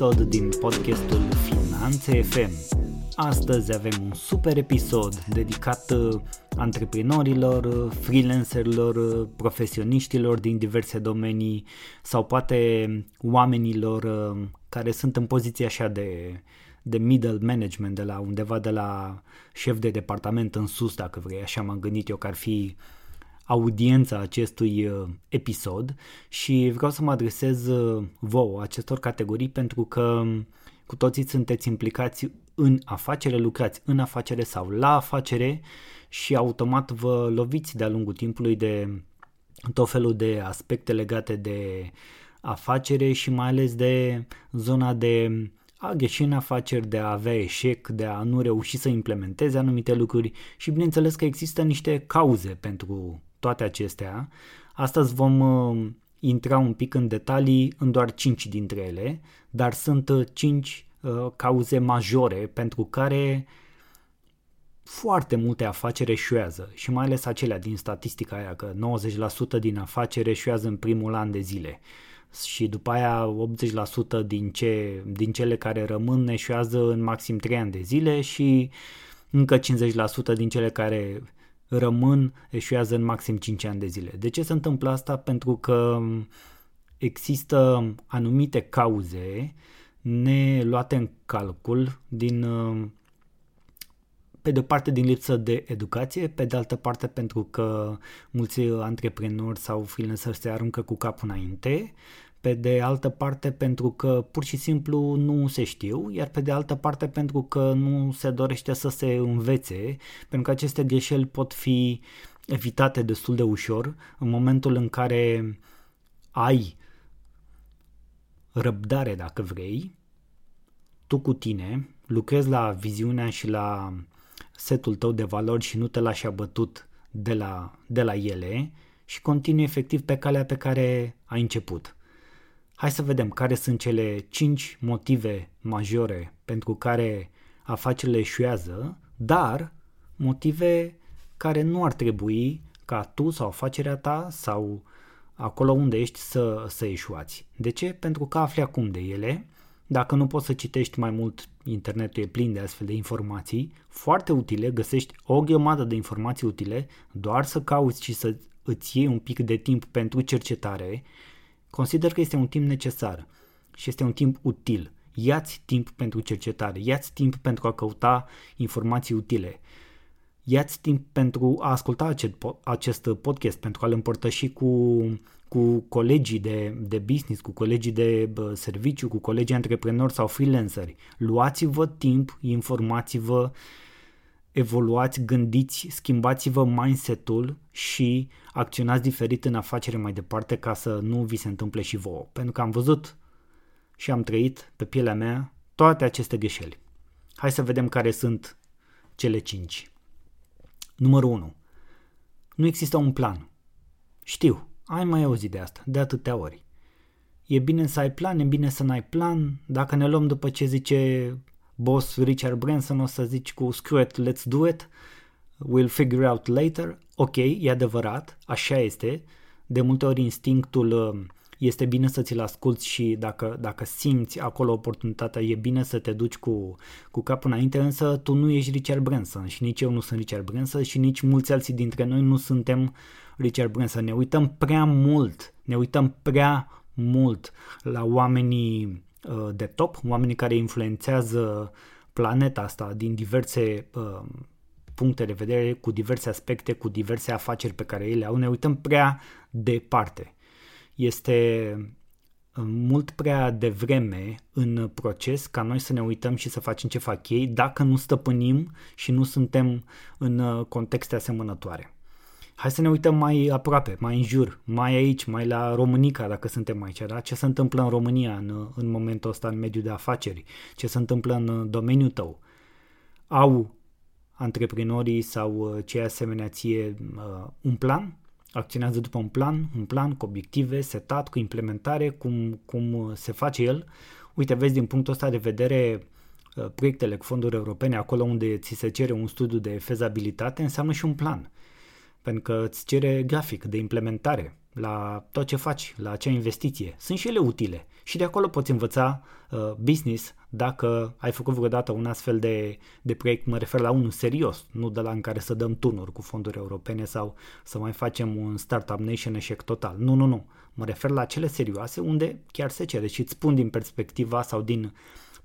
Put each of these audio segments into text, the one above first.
episod din podcastul Finanțe FM. Astăzi avem un super episod dedicat uh, antreprenorilor, uh, freelancerilor, uh, profesioniștilor din diverse domenii sau poate oamenilor care sunt în poziție așa de, de middle management, de la undeva de la șef de departament în sus, dacă vrei, așa m-am gândit eu că ar fi audiența acestui uh, episod și vreau să mă adresez uh, vouă acestor categorii pentru că um, cu toții sunteți implicați în afacere, lucrați în afacere sau la afacere și automat vă loviți de-a lungul timpului de tot felul de aspecte legate de afacere și mai ales de zona de a greși în afaceri, de a avea eșec, de a nu reuși să implementeze anumite lucruri și bineînțeles că există niște cauze pentru toate acestea. Astăzi vom uh, intra un pic în detalii în doar 5 dintre ele, dar sunt 5 uh, uh, cauze majore pentru care foarte multe afaceri eșuează și mai ales acelea din statistica aia că 90% din afaceri eșuează în primul an de zile și după aia 80% din, ce, din cele care rămân eșuează în maxim 3 ani de zile și încă 50% din cele care rămân, eșuează în maxim 5 ani de zile. De ce se întâmplă asta? Pentru că există anumite cauze neluate în calcul din pe de o parte din lipsă de educație, pe de altă parte pentru că mulți antreprenori sau freelanceri se aruncă cu capul înainte, pe de altă parte pentru că pur și simplu nu se știu, iar pe de altă parte pentru că nu se dorește să se învețe, pentru că aceste greșeli pot fi evitate destul de ușor în momentul în care ai răbdare, dacă vrei, tu cu tine, lucrezi la viziunea și la setul tău de valori și nu te lași abătut de la, de la ele și continui efectiv pe calea pe care ai început. Hai să vedem care sunt cele 5 motive majore pentru care afacerile eșuează, dar motive care nu ar trebui ca tu sau afacerea ta sau acolo unde ești să, să eșuați. De ce? Pentru că afli acum de ele. Dacă nu poți să citești mai mult, internetul e plin de astfel de informații, foarte utile, găsești o grămadă de informații utile, doar să cauți și să îți iei un pic de timp pentru cercetare Consider că este un timp necesar și este un timp util. Iați timp pentru cercetare, iați timp pentru a căuta informații utile, iați timp pentru a asculta acest, acest podcast, pentru a-l împărtăși cu, cu colegii de, de business, cu colegii de bă, serviciu, cu colegii antreprenori sau freelanceri. Luați-vă timp, informați-vă, evoluați, gândiți, schimbați-vă mindset-ul și acționați diferit în afacere mai departe ca să nu vi se întâmple și vouă. Pentru că am văzut și am trăit pe pielea mea toate aceste greșeli. Hai să vedem care sunt cele 5. Numărul 1. Nu există un plan. Știu, ai mai auzit de asta, de atâtea ori. E bine să ai plan, e bine să n-ai plan. Dacă ne luăm după ce zice boss Richard Branson, o să zici cu screw it, let's do it, we'll figure out later. Ok, e adevărat, așa este. De multe ori instinctul uh, este bine să ți-l asculți și dacă, dacă simți acolo oportunitatea, e bine să te duci cu, cu capul înainte, însă tu nu ești Richard Branson și nici eu nu sunt Richard Branson și nici mulți alții dintre noi nu suntem Richard Branson. Ne uităm prea mult, ne uităm prea mult la oamenii uh, de top, oamenii care influențează planeta asta din diverse uh, puncte de vedere, cu diverse aspecte, cu diverse afaceri pe care ele au, ne uităm prea departe. Este uh, mult prea devreme în proces ca noi să ne uităm și să facem ce fac ei dacă nu stăpânim și nu suntem în uh, contexte asemănătoare. Hai să ne uităm mai aproape, mai în jur, mai aici, mai la Românica, dacă suntem aici, da? Ce se întâmplă în România în, în momentul ăsta în mediul de afaceri? Ce se întâmplă în domeniul tău? Au antreprenorii sau uh, cei asemenea ție uh, un plan, acționează după un plan, un plan cu obiective, setat, cu implementare, cum, cum uh, se face el. Uite, vezi din punctul ăsta de vedere proiectele cu fonduri europene, acolo unde ți se cere un studiu de fezabilitate, înseamnă și un plan. Pentru că îți cere grafic de implementare. la tot ce faci, la acea investiție. Sunt și ele utile. Și de acolo poți învăța uh, business dacă ai făcut vreodată un astfel de, de proiect, mă refer la unul serios, nu de la în care să dăm tunuri cu fonduri europene sau să mai facem un Startup Nation eșec total. Nu, nu, nu. Mă refer la cele serioase unde chiar se cere și îți spun din perspectiva sau din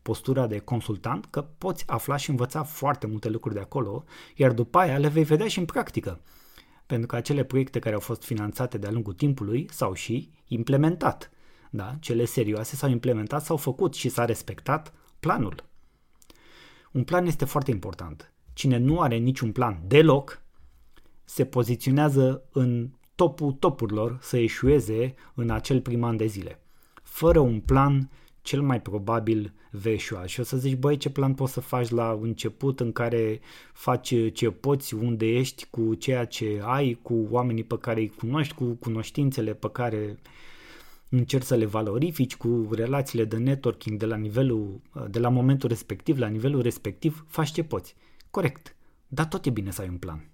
postura de consultant că poți afla și învăța foarte multe lucruri de acolo, iar după aia le vei vedea și în practică. Pentru că acele proiecte care au fost finanțate de-a lungul timpului s-au și implementat. Da? Cele serioase s-au implementat, s-au făcut și s-a respectat planul. Un plan este foarte important. Cine nu are niciun plan deloc, se poziționează în topul topurilor să eșueze în acel prim an de zile. Fără un plan, cel mai probabil vei eșua. Și o să zici, băi, ce plan poți să faci la început în care faci ce poți, unde ești, cu ceea ce ai, cu oamenii pe care îi cunoști, cu cunoștințele pe care încerci să le valorifici, cu relațiile de networking de la nivelul, de la momentul respectiv, la nivelul respectiv, faci ce poți. Corect. Dar tot e bine să ai un plan.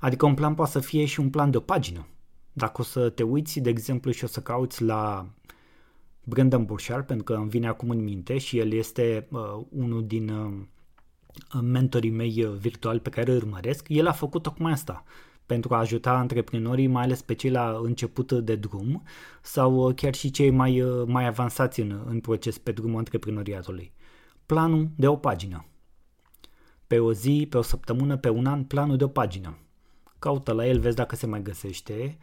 Adică un plan poate să fie și un plan de o pagină. Dacă o să te uiți, de exemplu, și o să cauți la Brandon Burchard, pentru că îmi vine acum în minte și el este uh, unul din uh, mentorii mei uh, virtuali pe care îi urmăresc, el a făcut tocmai asta pentru a ajuta antreprenorii, mai ales pe cei la început de drum sau uh, chiar și cei mai, uh, mai avansați în, în proces pe drumul antreprenoriatului. Planul de o pagină. Pe o zi, pe o săptămână, pe un an, planul de o pagină. Caută la el, vezi dacă se mai găsește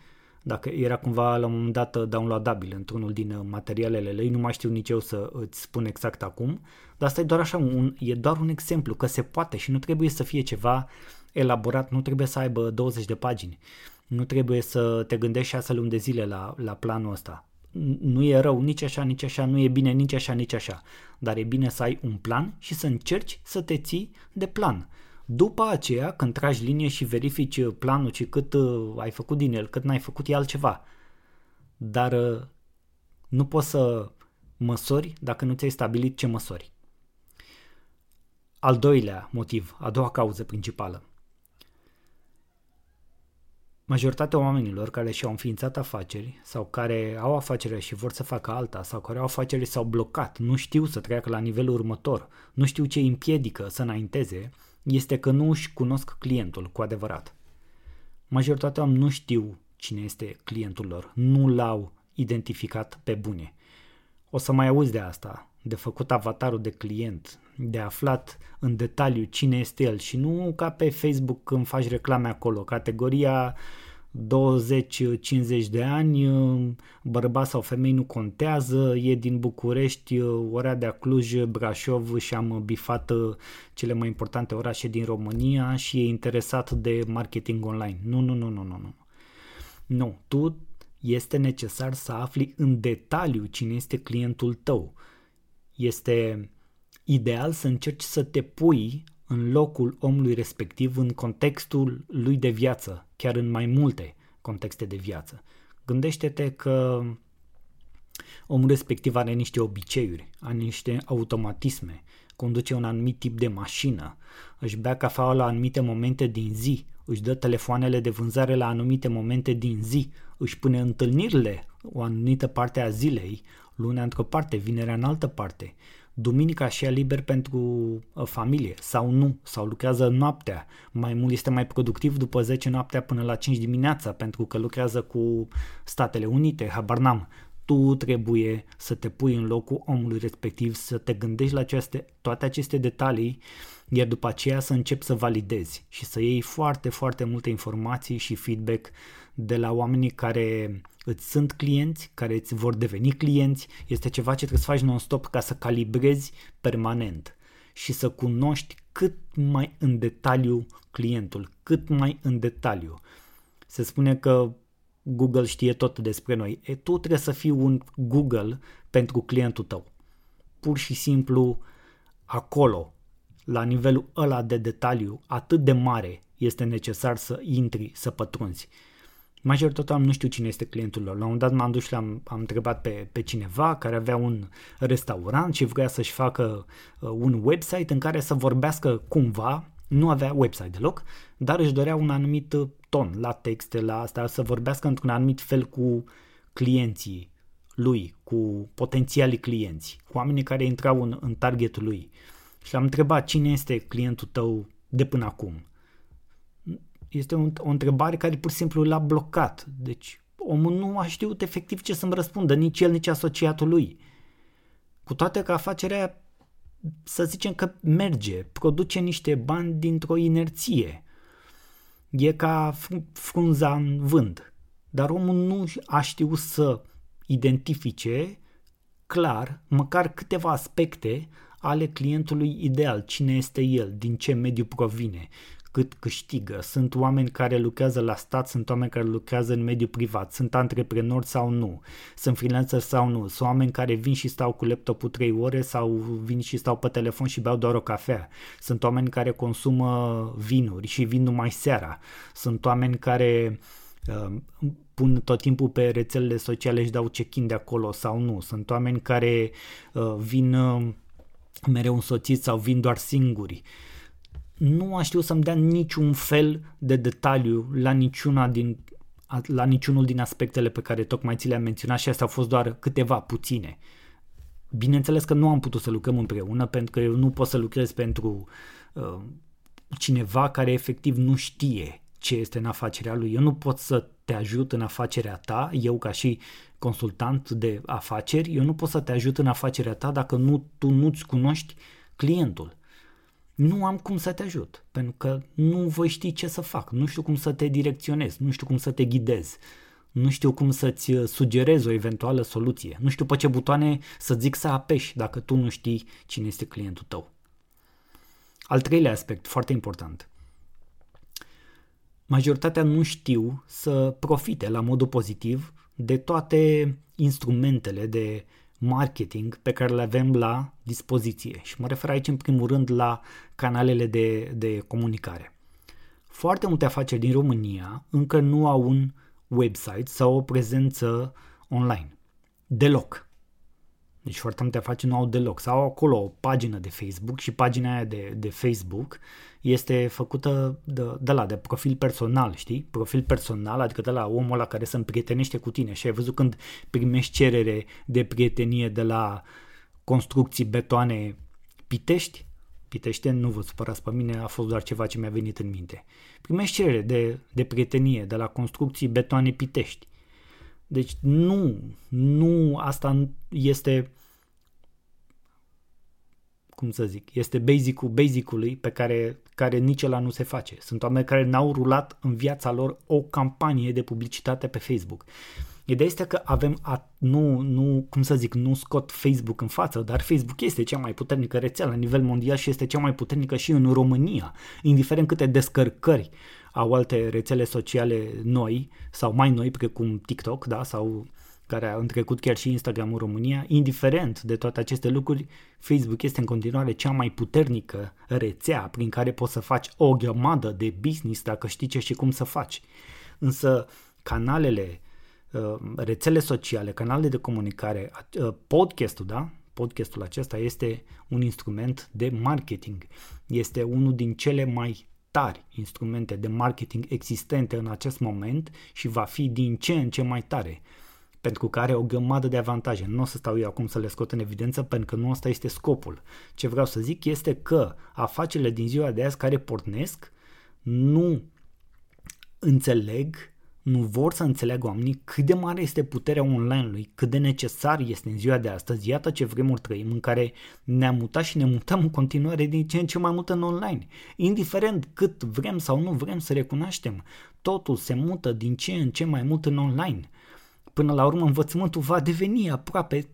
dacă era cumva la un moment dat uh, downloadabil într-unul din uh, materialele lui, nu mai știu nici eu să îți spun exact acum, dar asta e doar așa, un, e doar un exemplu că se poate și nu trebuie să fie ceva elaborat, nu trebuie să aibă 20 de pagini, nu trebuie să te gândești 6 luni de zile la, la planul ăsta. Nu e rău nici așa, nici așa, nu e bine nici așa, nici așa, dar e bine să ai un plan și să încerci să te ții de plan după aceea, când tragi linie și verifici uh, planul și cât uh, ai făcut din el, cât n-ai făcut, e altceva. Dar uh, nu poți să măsori dacă nu ți-ai stabilit ce măsori. Al doilea motiv, a doua cauză principală. Majoritatea oamenilor care și-au înființat afaceri sau care au afacerea și vor să facă alta sau care au afaceri s-au blocat, nu știu să treacă la nivelul următor, nu știu ce îi împiedică să înainteze, este că nu își cunosc clientul cu adevărat. Majoritatea nu știu cine este clientul lor, nu l-au identificat pe bune. O să mai auzi de asta, de făcut avatarul de client, de aflat în detaliu cine este el și nu ca pe Facebook când faci reclame acolo, categoria 20-50 de ani, bărbat sau femei nu contează, e din București, Oradea, Cluj, Brașov și am bifat cele mai importante orașe din România și e interesat de marketing online. Nu, nu, nu, nu, nu, nu. Nu, tu este necesar să afli în detaliu cine este clientul tău. Este ideal să încerci să te pui în locul omului respectiv, în contextul lui de viață, chiar în mai multe contexte de viață. Gândește-te că omul respectiv are niște obiceiuri, are niște automatisme, conduce un anumit tip de mașină, își bea cafeaua la anumite momente din zi, își dă telefoanele de vânzare la anumite momente din zi, își pune întâlnirile o anumită parte a zilei, lunea într-o parte, vinerea în altă parte, duminica și ea liber pentru uh, familie sau nu, sau lucrează noaptea. Mai mult este mai productiv după 10 noaptea până la 5 dimineața pentru că lucrează cu Statele Unite, habar n-am. Tu trebuie să te pui în locul omului respectiv, să te gândești la aceste, toate aceste detalii, iar după aceea să începi să validezi și să iei foarte, foarte multe informații și feedback de la oamenii care îți sunt clienți, care îți vor deveni clienți, este ceva ce trebuie să faci non-stop ca să calibrezi permanent și să cunoști cât mai în detaliu clientul, cât mai în detaliu. Se spune că Google știe tot despre noi. E, tu trebuie să fii un Google pentru clientul tău. Pur și simplu acolo, la nivelul ăla de detaliu atât de mare, este necesar să intri, să pătrunzi. Majoritatea nu știu cine este clientul lor. La un dat m-am dus și am am întrebat pe, pe cineva care avea un restaurant și vrea să-și facă uh, un website în care să vorbească cumva, nu avea website deloc, dar își dorea un anumit uh, ton, la texte, la asta, să vorbească într-un anumit fel cu clienții lui, cu potențialii clienți, cu oamenii care intrau în, în targetul lui. Și l-am întrebat cine este clientul tău de până acum. Este o, o întrebare care pur și simplu l-a blocat. Deci omul nu a știut efectiv ce să-mi răspundă, nici el, nici asociatul lui. Cu toate că afacerea, să zicem că merge, produce niște bani dintr-o inerție. E ca frunza în vânt. Dar omul nu a știut să identifice clar măcar câteva aspecte ale clientului ideal, cine este el, din ce mediu provine, cât câștigă. Sunt oameni care lucrează la stat, sunt oameni care lucrează în mediul privat, sunt antreprenori sau nu, sunt freelancer sau nu, sunt oameni care vin și stau cu laptopul 3 ore sau vin și stau pe telefon și beau doar o cafea. Sunt oameni care consumă vinuri și vin numai seara. Sunt oameni care uh, pun tot timpul pe rețelele sociale și dau check-in de acolo sau nu. Sunt oameni care uh, vin uh, mereu însoțiți sau vin doar singuri. Nu a știut să-mi dea niciun fel de detaliu la niciuna din la niciunul din aspectele pe care tocmai ți le-am menționat și astea au fost doar câteva puține. Bineînțeles că nu am putut să lucrăm împreună pentru că eu nu pot să lucrez pentru uh, cineva care efectiv nu știe ce este în afacerea lui. Eu nu pot să te ajut în afacerea ta, eu ca și consultant de afaceri, eu nu pot să te ajut în afacerea ta dacă nu, tu nu-ți cunoști clientul. Nu am cum să te ajut, pentru că nu voi ști ce să fac, nu știu cum să te direcționez, nu știu cum să te ghidez, nu știu cum să-ți uh, sugerez o eventuală soluție, nu știu pe ce butoane să zic să apeși dacă tu nu știi cine este clientul tău. Al treilea aspect, foarte important – majoritatea nu știu să profite la modul pozitiv de toate instrumentele de marketing pe care le avem la dispoziție. Și mă refer aici în primul rând la canalele de, de comunicare. Foarte multe afaceri din România încă nu au un website sau o prezență online. Deloc. Deci foarte multe afaceri nu au deloc. Sau au acolo o pagină de Facebook și pagina aia de, de Facebook este făcută de, de la, de profil personal, știi? Profil personal, adică de la omul ăla care se împrietenește cu tine. Și ai văzut când primești cerere de prietenie de la construcții betoane Pitești, Pitește, nu vă supărați pe mine, a fost doar ceva ce mi-a venit în minte. Primești cerere de, de prietenie de la construcții betoane Pitești. Deci nu, nu, asta este cum să zic, este basic-ul basicului pe care, care nici ăla nu se face. Sunt oameni care n-au rulat în viața lor o campanie de publicitate pe Facebook. Ideea este că avem, a, nu, nu, cum să zic, nu scot Facebook în față, dar Facebook este cea mai puternică rețea la nivel mondial și este cea mai puternică și în România, indiferent câte descărcări au alte rețele sociale noi sau mai noi, precum TikTok, da, sau care a întrecut chiar și Instagram în România, indiferent de toate aceste lucruri, Facebook este în continuare cea mai puternică rețea prin care poți să faci o grămadă de business dacă știi ce și cum să faci. Însă canalele, uh, rețele sociale, canalele de comunicare, uh, podcastul, da? Podcastul acesta este un instrument de marketing. Este unul din cele mai tari instrumente de marketing existente în acest moment și va fi din ce în ce mai tare pentru că are o grămadă de avantaje. Nu o să stau eu acum să le scot în evidență pentru că nu asta este scopul. Ce vreau să zic este că afacerile din ziua de azi care pornesc nu înțeleg, nu vor să înțeleagă oamenii cât de mare este puterea online-ului, cât de necesar este în ziua de astăzi. Iată ce vremuri trăim în care ne-am mutat și ne mutăm în continuare din ce în ce mai mult în online. Indiferent cât vrem sau nu vrem să recunoaștem, totul se mută din ce în ce mai mult în online până la urmă învățământul va deveni aproape 100%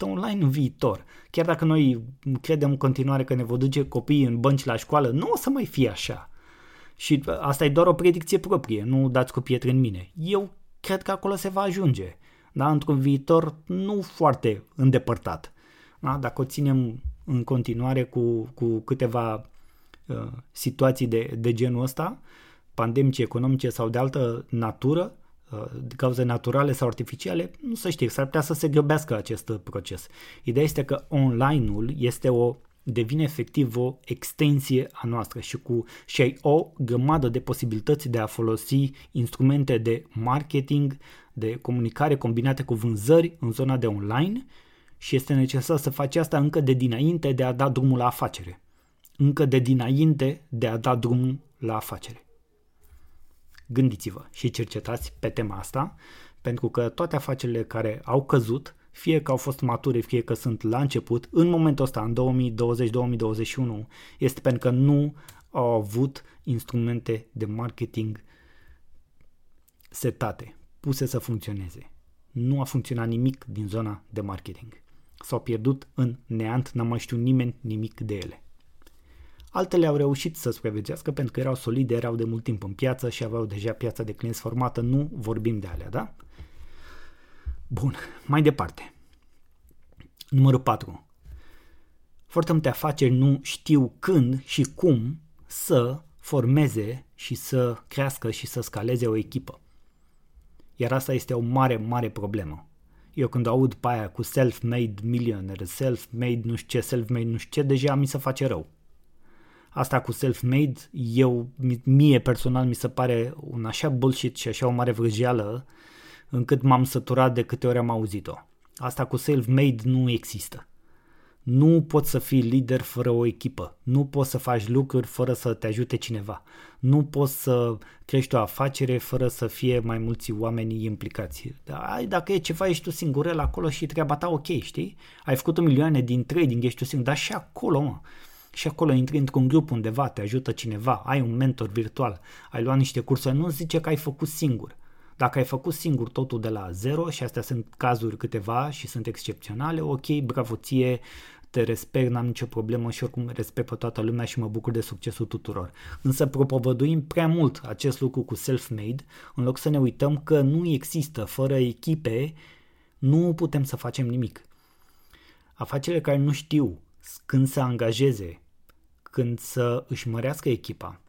online în viitor. Chiar dacă noi credem în continuare că ne vor duce copiii în bănci la școală, nu o să mai fie așa. Și asta e doar o predicție proprie, nu dați cu pietre în mine. Eu cred că acolo se va ajunge, da? într-un viitor nu foarte îndepărtat. Da? Dacă o ținem în continuare cu, cu câteva uh, situații de, de genul ăsta, pandemice, economice sau de altă natură, Uh, de cauze naturale sau artificiale, nu se știe, s-ar putea să se grăbească acest proces. Ideea este că online-ul este o devine efectiv o extensie a noastră și, cu, și ai o grămadă de posibilități de a folosi instrumente de marketing, de comunicare combinate cu vânzări în zona de online și este necesar să faci asta încă de dinainte de a da drumul la afacere. Încă de dinainte de a da drumul la afacere. Gândiți-vă și cercetați pe tema asta, pentru că toate afacerile care au căzut fie că au fost mature, fie că sunt la început, în momentul ăsta, în 2020-2021, este pentru că nu au avut instrumente de marketing setate, puse să funcționeze. Nu a funcționat nimic din zona de marketing. S-au pierdut în neant, n-a mai știut nimeni nimic de ele. Altele au reușit să supraviețuiască pentru că erau solide, erau de mult timp în piață și aveau deja piața de clienți formată, nu vorbim de alea, da? Bun, mai departe. Numărul 4. Foarte multe afaceri nu știu când și cum să formeze și să crească și să scaleze o echipă. Iar asta este o mare, mare problemă. Eu când aud pe aia cu self-made millionaire, self-made nu știu ce, self-made nu știu ce, deja mi se face rău. Asta cu self-made, eu, mie personal mi se pare un așa bullshit și așa o mare vrăjeală încât m-am săturat de câte ori am auzit-o. Asta cu self-made nu există. Nu poți să fii lider fără o echipă. Nu poți să faci lucruri fără să te ajute cineva. Nu poți să crești o afacere fără să fie mai mulți oameni implicați. Dar dacă e ceva, ești tu singurel acolo și treaba ta ok, știi? Ai făcut un milioane din trading, ești tu singur, dar și acolo, mă. Și acolo intri într-un grup undeva, te ajută cineva, ai un mentor virtual, ai luat niște cursuri, nu zice că ai făcut singur. Dacă ai făcut singur totul de la zero și astea sunt cazuri câteva și sunt excepționale, ok, bravo ție, te respect, n-am nicio problemă și oricum respect pe toată lumea și mă bucur de succesul tuturor. Însă propovăduim prea mult acest lucru cu self-made, în loc să ne uităm că nu există, fără echipe, nu putem să facem nimic. Afacerile care nu știu când să angajeze, când să își mărească echipa,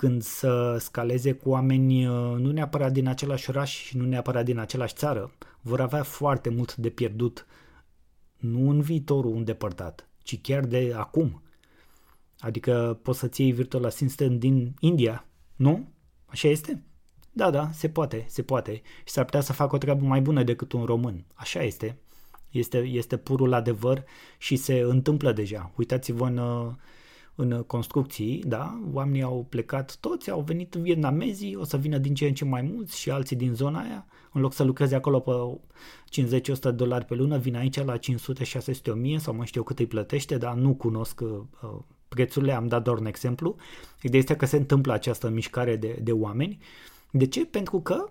când să scaleze cu oameni uh, nu neapărat din același oraș și nu neapărat din același țară, vor avea foarte mult de pierdut, nu în viitorul îndepărtat, ci chiar de acum. Adică poți să-ți iei Virtual Assistant din India, nu? Așa este? Da, da, se poate, se poate. Și s-ar putea să facă o treabă mai bună decât un român. Așa este. Este, este purul adevăr și se întâmplă deja. Uitați-vă în, uh, în construcții, da, oamenii au plecat toți, au venit vietnamezii, o să vină din ce în ce mai mulți și alții din zona aia, în loc să lucreze acolo pe 50-100 de dolari pe lună, vin aici la 500, 600, 1000 sau mai știu cât îi plătește, dar nu cunosc uh, prețurile, am dat doar un exemplu. Ideea este că se întâmplă această mișcare de, de oameni. De ce? Pentru că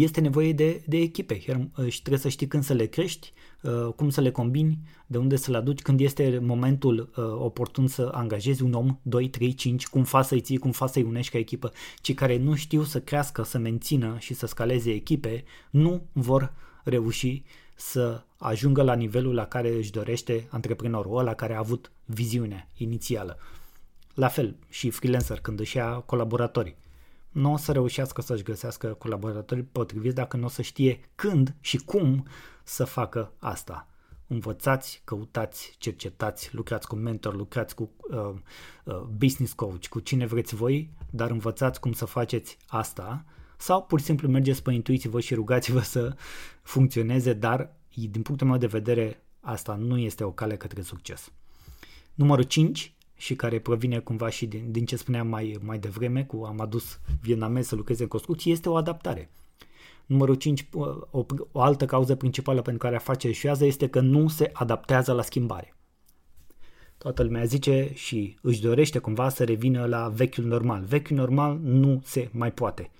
este nevoie de, de echipe uh, și trebuie să știi când să le crești, uh, cum să le combini, de unde să le aduci, când este momentul uh, oportun să angajezi un om, 2, 3, 5, cum faci să-i ții, cum faci să-i unești ca echipă. Cei care nu știu să crească, să mențină și să scaleze echipe, nu vor reuși să ajungă la nivelul la care își dorește antreprenorul ăla care a avut viziunea inițială. La fel și freelancer când își ia colaboratorii nu o să reușească să-și găsească colaboratorii potriviți dacă nu o să știe când și cum să facă asta. Învățați, căutați, cercetați, lucrați cu mentor, lucrați cu uh, uh, business coach, cu cine vreți voi, dar învățați cum să faceți asta sau pur și simplu mergeți pe intuiție vă și rugați-vă să funcționeze, dar din punctul meu de vedere asta nu este o cale către succes. Numărul 5 și care provine cumva și din, din ce spuneam mai, mai devreme, cu am adus vietnamezi să lucreze în construcții, este o adaptare. Numărul 5, o, o altă cauză principală pentru care afaceri eșuează este că nu se adaptează la schimbare. Toată lumea zice și își dorește cumva să revină la vechiul normal. Vechiul normal nu se mai poate.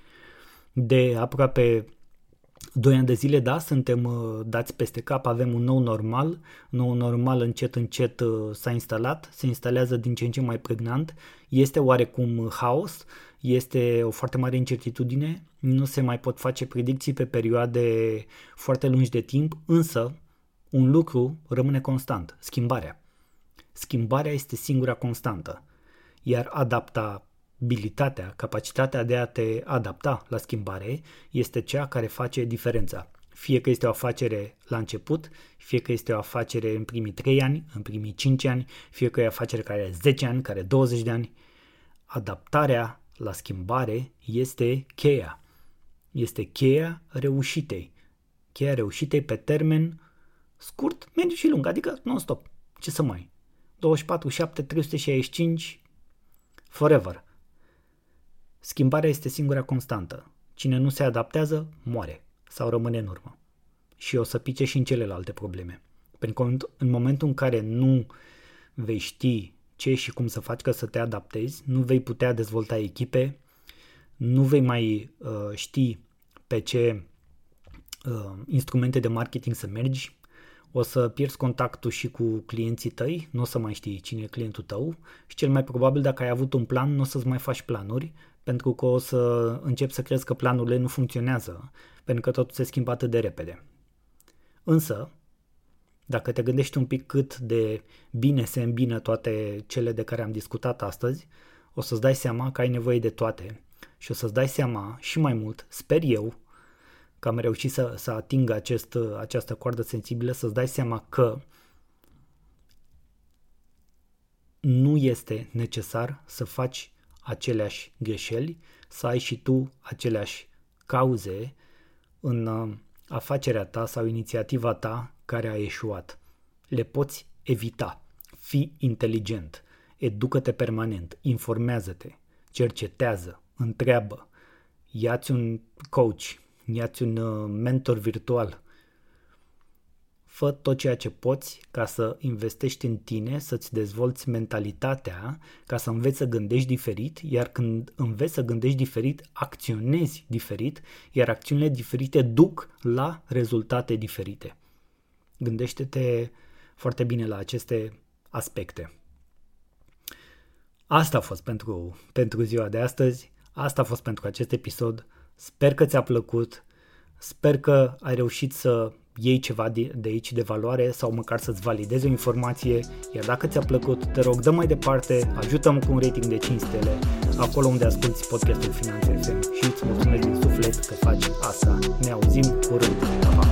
De aproape 2 ani de zile, da, suntem uh, dați peste cap, avem un nou normal, nou normal încet încet uh, s-a instalat, se instalează din ce în ce mai pregnant, este oarecum haos, este o foarte mare incertitudine, nu se mai pot face predicții pe perioade foarte lungi de timp, însă un lucru rămâne constant, schimbarea. Schimbarea este singura constantă, iar adapta abilitatea, capacitatea de a te adapta la schimbare este cea care face diferența. Fie că este o afacere la început, fie că este o afacere în primii 3 ani, în primii 5 ani, fie că e o afacere care are 10 ani, care are 20 de ani, adaptarea la schimbare este cheia. Este cheia reușitei. Cheia reușitei pe termen scurt, mediu și lung, adică non-stop. Ce să mai? 24, 7, 365, forever. Schimbarea este singura constantă. Cine nu se adaptează, moare sau rămâne în urmă. Și o să pice și în celelalte probleme. Pentru că în momentul în care nu vei ști ce și cum să faci ca să te adaptezi, nu vei putea dezvolta echipe, nu vei mai uh, ști pe ce uh, instrumente de marketing să mergi, o să pierzi contactul și cu clienții tăi, nu o să mai știi cine e clientul tău și cel mai probabil dacă ai avut un plan, nu o să-ți mai faci planuri pentru că o să începi să crezi că planurile nu funcționează, pentru că totul se schimbă atât de repede. Însă, dacă te gândești un pic cât de bine se îmbină toate cele de care am discutat astăzi, o să-ți dai seama că ai nevoie de toate și o să-ți dai seama și mai mult, sper eu, că am reușit să, să ating acest, această coardă sensibilă, să-ți dai seama că nu este necesar să faci aceleași greșeli, să ai și tu aceleași cauze în uh, afacerea ta sau inițiativa ta care a eșuat. Le poți evita. Fii inteligent, educă-te permanent, informează-te, cercetează, întreabă, ia-ți un coach, ia-ți un uh, mentor virtual, fă tot ceea ce poți ca să investești în tine, să-ți dezvolți mentalitatea, ca să înveți să gândești diferit, iar când înveți să gândești diferit, acționezi diferit, iar acțiunile diferite duc la rezultate diferite. Gândește-te foarte bine la aceste aspecte. Asta a fost pentru, pentru ziua de astăzi, asta a fost pentru acest episod. Sper că ți-a plăcut, sper că ai reușit să iei ceva de, de aici de valoare sau măcar să-ți validezi o informație, iar dacă ți-a plăcut, te rog, dă mai departe, ajută-mă cu un rating de 5 stele acolo unde asculti podcastul Finanțe FM și îți mulțumesc din suflet că faci asta. Ne auzim curând. Pa, pa!